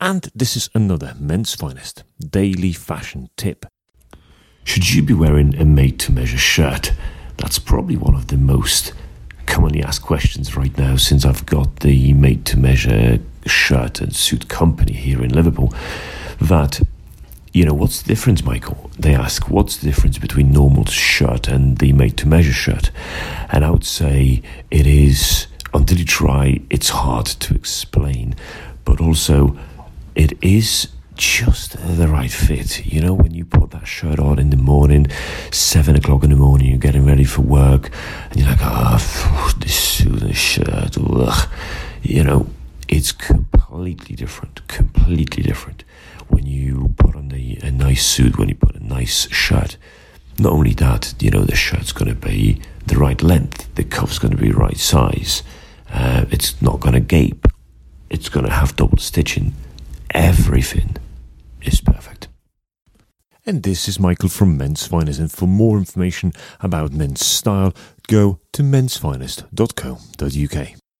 And this is another Men's Finest daily fashion tip. Should you be wearing a made to measure shirt? That's probably one of the most commonly asked questions right now since I've got the made to measure shirt and suit company here in Liverpool. That, you know, what's the difference, Michael? They ask, what's the difference between normal shirt and the made to measure shirt? And I would say it is, until you try, it's hard to explain. But also, it is just the right fit. You know, when you put that shirt on in the morning, seven o'clock in the morning, you're getting ready for work, and you're like, oh, this suit and shirt, ugh. You know, it's completely different, completely different when you put on the, a nice suit, when you put a nice shirt. Not only that, you know, the shirt's going to be the right length, the cuff's going to be right size, uh, it's not going to gape, it's going to have double stitching. Everything is perfect. And this is Michael from Men's Finest. And for more information about men's style, go to mensfinest.co.uk.